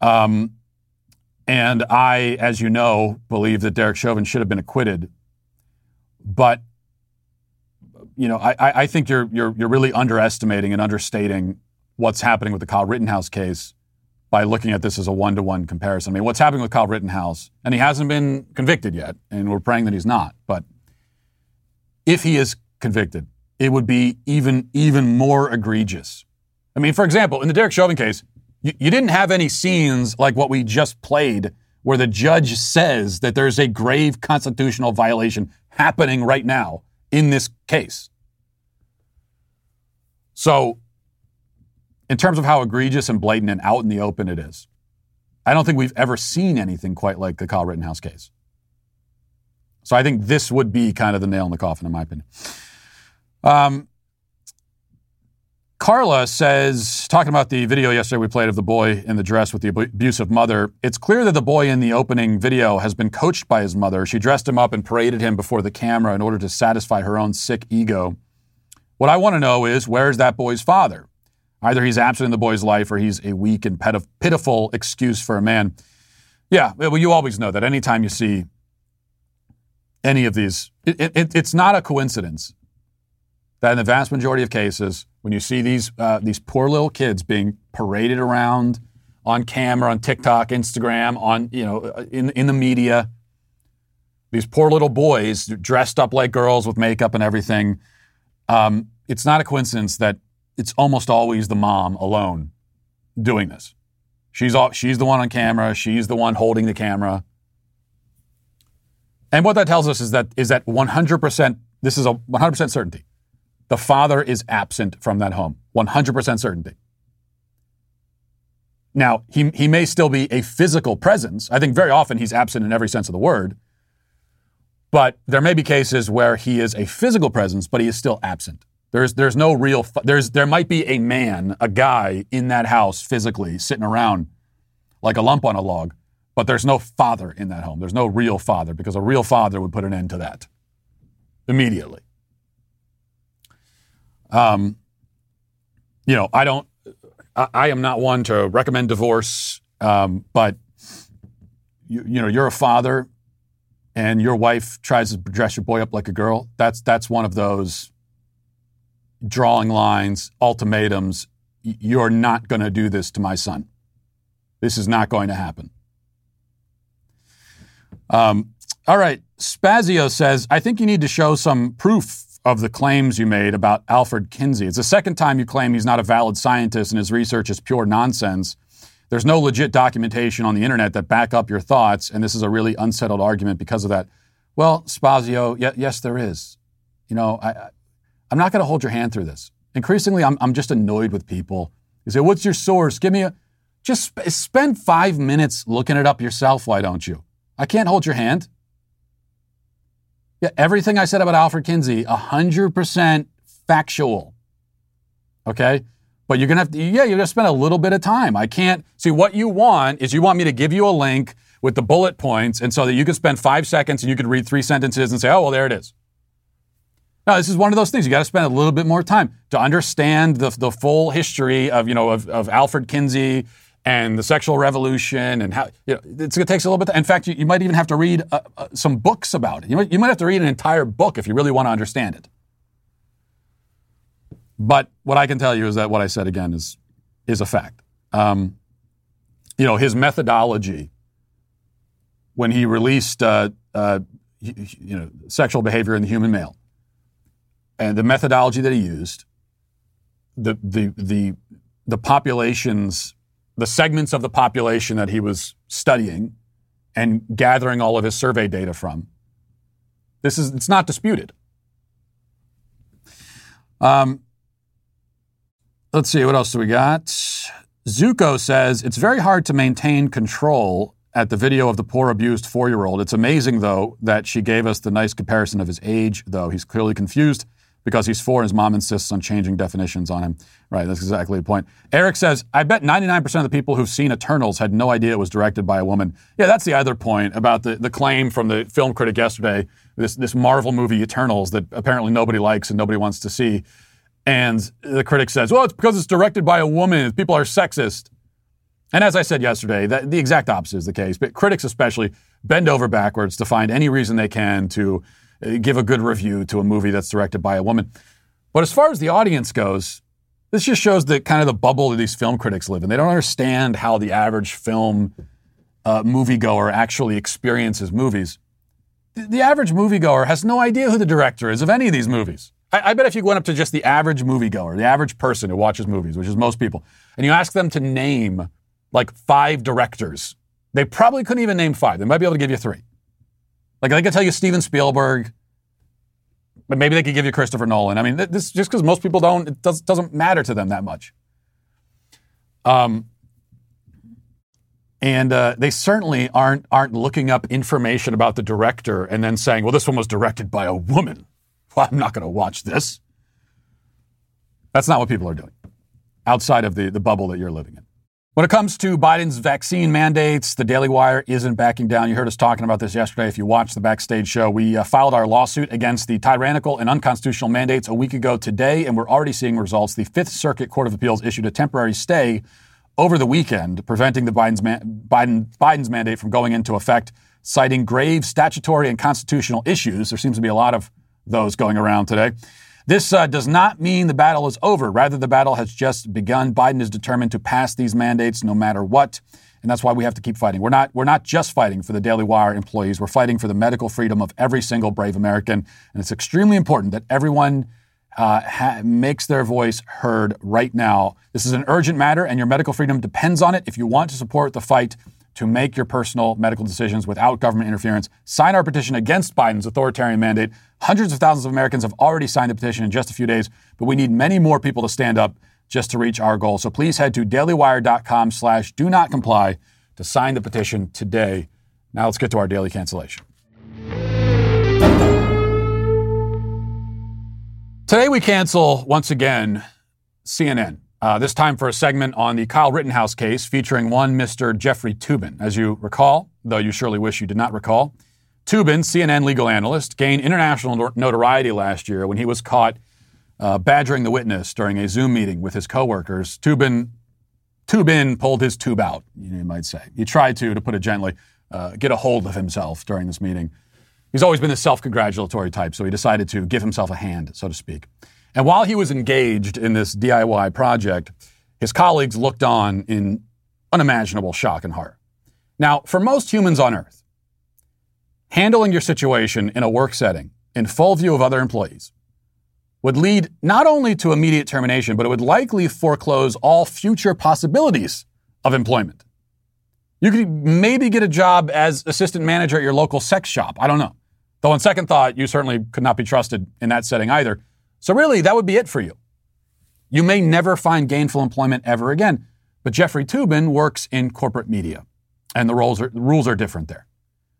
Um, and I, as you know, believe that Derek Chauvin should have been acquitted. But, you know, I, I think you're, you're, you're really underestimating and understating what's happening with the Kyle Rittenhouse case by looking at this as a one to one comparison. I mean, what's happening with Kyle Rittenhouse, and he hasn't been convicted yet, and we're praying that he's not, but if he is convicted, it would be even, even more egregious. I mean, for example, in the Derek Chauvin case, you, you didn't have any scenes like what we just played where the judge says that there's a grave constitutional violation happening right now in this case. So in terms of how egregious and blatant and out in the open it is. I don't think we've ever seen anything quite like the Kyle Rittenhouse case. So I think this would be kind of the nail in the coffin, in my opinion. Um, Carla says, talking about the video yesterday we played of the boy in the dress with the abusive mother, it's clear that the boy in the opening video has been coached by his mother. She dressed him up and paraded him before the camera in order to satisfy her own sick ego. What I want to know is, where's that boy's father? Either he's absent in the boy's life or he's a weak and pitiful excuse for a man. Yeah, well, you always know that anytime you see any of these, it, it, it's not a coincidence that in the vast majority of cases, when you see these, uh, these poor little kids being paraded around on camera, on TikTok, Instagram, on, you know, in, in the media, these poor little boys dressed up like girls with makeup and everything, um, it's not a coincidence that it's almost always the mom alone doing this. She's all, she's the one on camera. She's the one holding the camera. And what that tells us is that is that 100%. This is a 100% certainty. The father is absent from that home. 100% certainty. Now, he, he may still be a physical presence. I think very often he's absent in every sense of the word. But there may be cases where he is a physical presence, but he is still absent. There's there's no real there's there might be a man, a guy in that house physically sitting around like a lump on a log, but there's no father in that home. There's no real father because a real father would put an end to that immediately. Um, you know, I don't. I, I am not one to recommend divorce, um, but you, you know, you're a father, and your wife tries to dress your boy up like a girl. That's that's one of those drawing lines, ultimatums. You're not going to do this to my son. This is not going to happen. Um, all right. Spazio says, I think you need to show some proof of the claims you made about Alfred Kinsey. It's the second time you claim he's not a valid scientist and his research is pure nonsense. There's no legit documentation on the internet that back up your thoughts, and this is a really unsettled argument because of that. Well, Spazio, yes, there is. You know, I, I'm not going to hold your hand through this. Increasingly, I'm, I'm just annoyed with people. You say, What's your source? Give me a. Just sp- spend five minutes looking it up yourself, why don't you? I can't hold your hand. Yeah, everything I said about Alfred Kinsey, 100% factual. Okay? But you're going to have to, yeah, you're going to spend a little bit of time. I can't, see, what you want is you want me to give you a link with the bullet points and so that you can spend five seconds and you could read three sentences and say, oh, well, there it is. No, this is one of those things. You got to spend a little bit more time to understand the, the full history of, you know, of, of Alfred Kinsey and the sexual revolution and how you know it takes a little bit. In fact, you, you might even have to read uh, uh, some books about it. You might, you might have to read an entire book if you really want to understand it. But what I can tell you is that what I said again is is a fact. Um, you know, his methodology when he released uh, uh, you know sexual behavior in the human male and the methodology that he used, the the the the populations the segments of the population that he was studying and gathering all of his survey data from. This is it's not disputed. Um, let's see what else do we got. Zuko says it's very hard to maintain control at the video of the poor abused four-year-old. It's amazing though that she gave us the nice comparison of his age. Though he's clearly confused because he's four and his mom insists on changing definitions on him. Right, that's exactly the point. Eric says, I bet 99% of the people who've seen Eternals had no idea it was directed by a woman. Yeah, that's the other point about the, the claim from the film critic yesterday, this, this Marvel movie Eternals that apparently nobody likes and nobody wants to see. And the critic says, well, it's because it's directed by a woman. People are sexist. And as I said yesterday, that, the exact opposite is the case. But critics, especially, bend over backwards to find any reason they can to give a good review to a movie that's directed by a woman. But as far as the audience goes, this just shows the kind of the bubble that these film critics live in. They don't understand how the average film uh, moviegoer actually experiences movies. The, the average moviegoer has no idea who the director is of any of these movies. I, I bet if you went up to just the average moviegoer, the average person who watches movies, which is most people, and you ask them to name like five directors, they probably couldn't even name five. They might be able to give you three. Like they could tell you Steven Spielberg, but maybe they could give you Christopher Nolan. I mean, this just because most people don't, it does, doesn't matter to them that much. Um, and uh, they certainly aren't aren't looking up information about the director and then saying, "Well, this one was directed by a woman." Well, I'm not going to watch this. That's not what people are doing outside of the, the bubble that you're living in. When it comes to Biden's vaccine mandates, the Daily Wire isn't backing down. You heard us talking about this yesterday. If you watched the backstage show, we uh, filed our lawsuit against the tyrannical and unconstitutional mandates a week ago today, and we're already seeing results. The Fifth Circuit Court of Appeals issued a temporary stay over the weekend, preventing the Biden's, Biden, Biden's mandate from going into effect, citing grave statutory and constitutional issues. There seems to be a lot of those going around today. This uh, does not mean the battle is over. Rather, the battle has just begun. Biden is determined to pass these mandates no matter what. And that's why we have to keep fighting. We're not, we're not just fighting for the Daily Wire employees. We're fighting for the medical freedom of every single brave American. And it's extremely important that everyone uh, ha- makes their voice heard right now. This is an urgent matter, and your medical freedom depends on it. If you want to support the fight, to make your personal medical decisions without government interference. Sign our petition against Biden's authoritarian mandate. Hundreds of thousands of Americans have already signed the petition in just a few days, but we need many more people to stand up just to reach our goal. So please head to dailywire.com slash do not comply to sign the petition today. Now let's get to our daily cancellation. Today we cancel once again CNN. Uh, this time for a segment on the Kyle Rittenhouse case featuring one Mr. Jeffrey Toobin. As you recall, though you surely wish you did not recall, Toobin, CNN legal analyst, gained international notoriety last year when he was caught uh, badgering the witness during a Zoom meeting with his coworkers. Tubin, Toobin pulled his tube out, you might say. He tried to, to put it gently, uh, get a hold of himself during this meeting. He's always been the self-congratulatory type, so he decided to give himself a hand, so to speak. And while he was engaged in this DIY project, his colleagues looked on in unimaginable shock and horror. Now, for most humans on Earth, handling your situation in a work setting in full view of other employees would lead not only to immediate termination, but it would likely foreclose all future possibilities of employment. You could maybe get a job as assistant manager at your local sex shop. I don't know. Though, on second thought, you certainly could not be trusted in that setting either. So, really, that would be it for you. You may never find gainful employment ever again. But Jeffrey Toobin works in corporate media, and the, roles are, the rules are different there,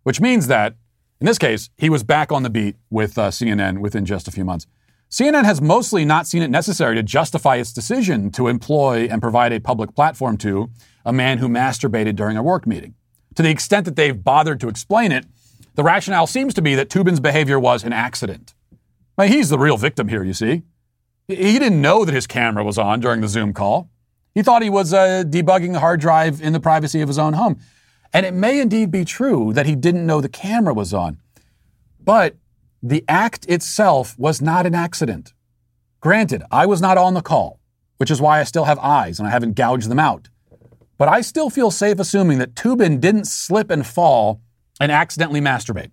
which means that, in this case, he was back on the beat with uh, CNN within just a few months. CNN has mostly not seen it necessary to justify its decision to employ and provide a public platform to a man who masturbated during a work meeting. To the extent that they've bothered to explain it, the rationale seems to be that Toobin's behavior was an accident. Well, he's the real victim here, you see. He didn't know that his camera was on during the Zoom call. He thought he was uh, debugging the hard drive in the privacy of his own home. And it may indeed be true that he didn't know the camera was on. But the act itself was not an accident. Granted, I was not on the call, which is why I still have eyes and I haven't gouged them out. But I still feel safe assuming that Toobin didn't slip and fall and accidentally masturbate.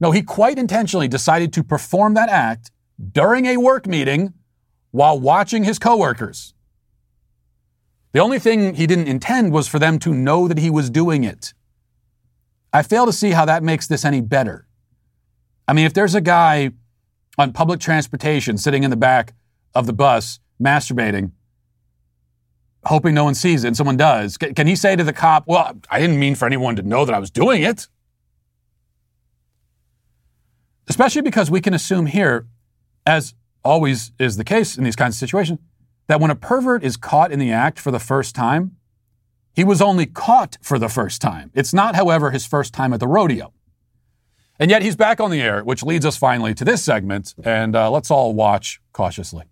No, he quite intentionally decided to perform that act during a work meeting while watching his coworkers. The only thing he didn't intend was for them to know that he was doing it. I fail to see how that makes this any better. I mean, if there's a guy on public transportation sitting in the back of the bus masturbating, hoping no one sees it, and someone does, can he say to the cop, Well, I didn't mean for anyone to know that I was doing it? Especially because we can assume here, as always is the case in these kinds of situations, that when a pervert is caught in the act for the first time, he was only caught for the first time. It's not, however, his first time at the rodeo. And yet he's back on the air, which leads us finally to this segment, and uh, let's all watch cautiously.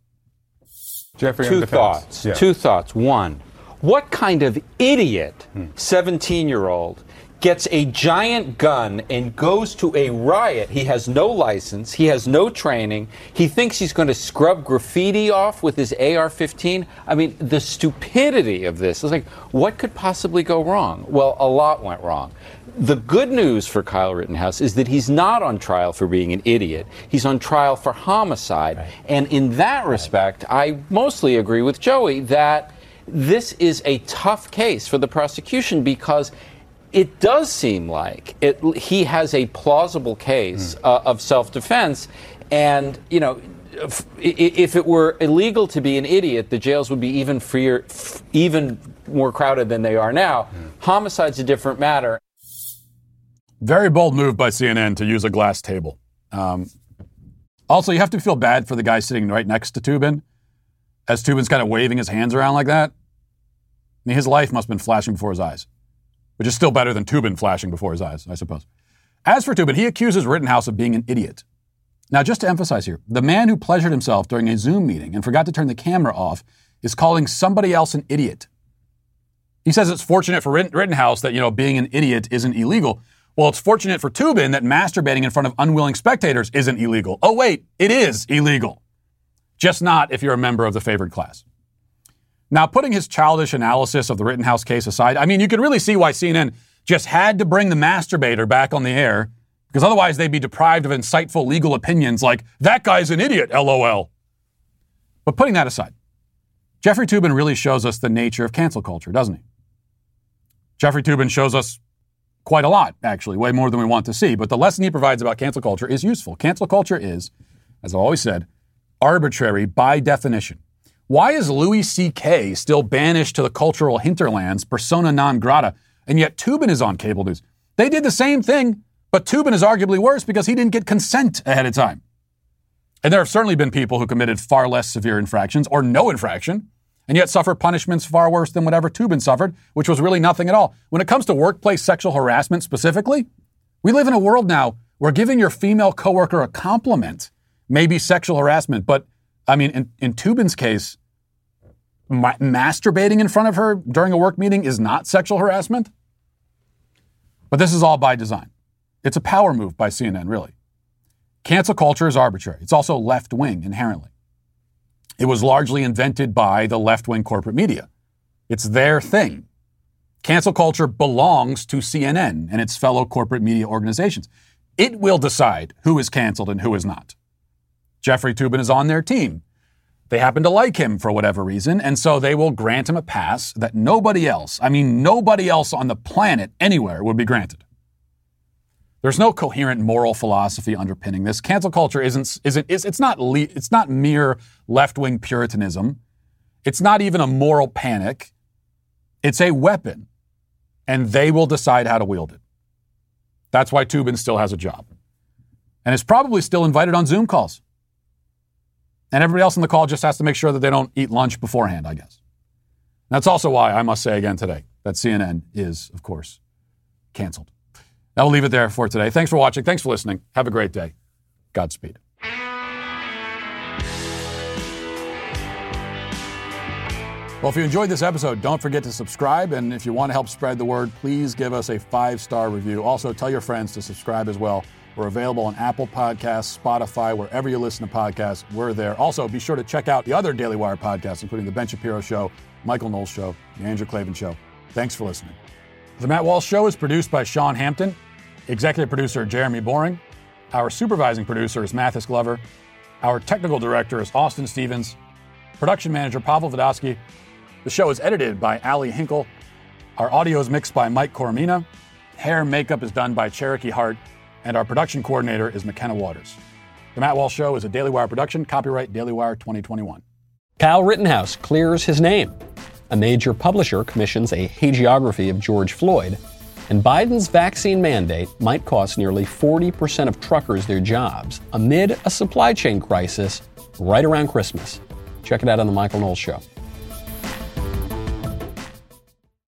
Jeffrey, two thoughts. Yeah. Two thoughts. One, what kind of idiot 17 year old gets a giant gun and goes to a riot. He has no license, he has no training. He thinks he's going to scrub graffiti off with his AR 15. I mean, the stupidity of this is like, what could possibly go wrong? Well, a lot went wrong. The good news for Kyle Rittenhouse is that he's not on trial for being an idiot. He's on trial for homicide. Right. And in that respect, I mostly agree with Joey that this is a tough case for the prosecution because it does seem like it, he has a plausible case mm. uh, of self-defense, and you know. If, if it were illegal to be an idiot, the jails would be even freer, even more crowded than they are now. Mm. Homicide's a different matter. Very bold move by CNN to use a glass table. Um, also, you have to feel bad for the guy sitting right next to Toobin, as Toobin's kind of waving his hands around like that. I mean, his life must have been flashing before his eyes which is still better than Toobin flashing before his eyes, I suppose. As for Toobin, he accuses Rittenhouse of being an idiot. Now, just to emphasize here, the man who pleasured himself during a Zoom meeting and forgot to turn the camera off is calling somebody else an idiot. He says it's fortunate for Rittenhouse that, you know, being an idiot isn't illegal. Well, it's fortunate for Toobin that masturbating in front of unwilling spectators isn't illegal. Oh, wait, it is illegal. Just not if you're a member of the favored class. Now, putting his childish analysis of the Rittenhouse case aside, I mean, you can really see why CNN just had to bring the masturbator back on the air because otherwise they'd be deprived of insightful legal opinions like, that guy's an idiot, lol. But putting that aside, Jeffrey Toobin really shows us the nature of cancel culture, doesn't he? Jeffrey Toobin shows us quite a lot, actually, way more than we want to see. But the lesson he provides about cancel culture is useful. Cancel culture is, as I've always said, arbitrary by definition. Why is Louis C.K. still banished to the cultural hinterlands, persona non grata, and yet Toobin is on cable news? They did the same thing, but Toobin is arguably worse because he didn't get consent ahead of time. And there have certainly been people who committed far less severe infractions or no infraction, and yet suffer punishments far worse than whatever Toobin suffered, which was really nothing at all. When it comes to workplace sexual harassment specifically, we live in a world now where giving your female coworker a compliment may be sexual harassment, but I mean, in, in Toobin's case, ma- masturbating in front of her during a work meeting is not sexual harassment. But this is all by design. It's a power move by CNN, really. Cancel culture is arbitrary. It's also left wing inherently. It was largely invented by the left wing corporate media. It's their thing. Cancel culture belongs to CNN and its fellow corporate media organizations. It will decide who is canceled and who is not. Jeffrey Toobin is on their team. They happen to like him for whatever reason, and so they will grant him a pass that nobody else, I mean, nobody else on the planet anywhere would be granted. There's no coherent moral philosophy underpinning this. Cancel culture isn't, isn't it's, not le- it's not mere left-wing puritanism. It's not even a moral panic. It's a weapon, and they will decide how to wield it. That's why Toobin still has a job, and is probably still invited on Zoom calls. And everybody else on the call just has to make sure that they don't eat lunch beforehand, I guess. That's also why I must say again today that CNN is, of course, canceled. I'll leave it there for today. Thanks for watching. Thanks for listening. Have a great day. Godspeed. Well, if you enjoyed this episode, don't forget to subscribe. And if you want to help spread the word, please give us a five star review. Also, tell your friends to subscribe as well. We're available on Apple Podcasts, Spotify, wherever you listen to podcasts. We're there. Also, be sure to check out the other Daily Wire podcasts, including The Ben Shapiro Show, Michael Knowles Show, The Andrew Klavan Show. Thanks for listening. The Matt Walsh Show is produced by Sean Hampton, executive producer Jeremy Boring. Our supervising producer is Mathis Glover. Our technical director is Austin Stevens. Production manager Pavel Vodosky. The show is edited by Ali Hinkle. Our audio is mixed by Mike Coromina. Hair and makeup is done by Cherokee Hart and our production coordinator is McKenna Waters. The Matt Walsh Show is a Daily Wire production, copyright Daily Wire 2021. Kyle Rittenhouse clears his name. A major publisher commissions a hagiography of George Floyd. And Biden's vaccine mandate might cost nearly 40% of truckers their jobs amid a supply chain crisis right around Christmas. Check it out on The Michael Knowles Show.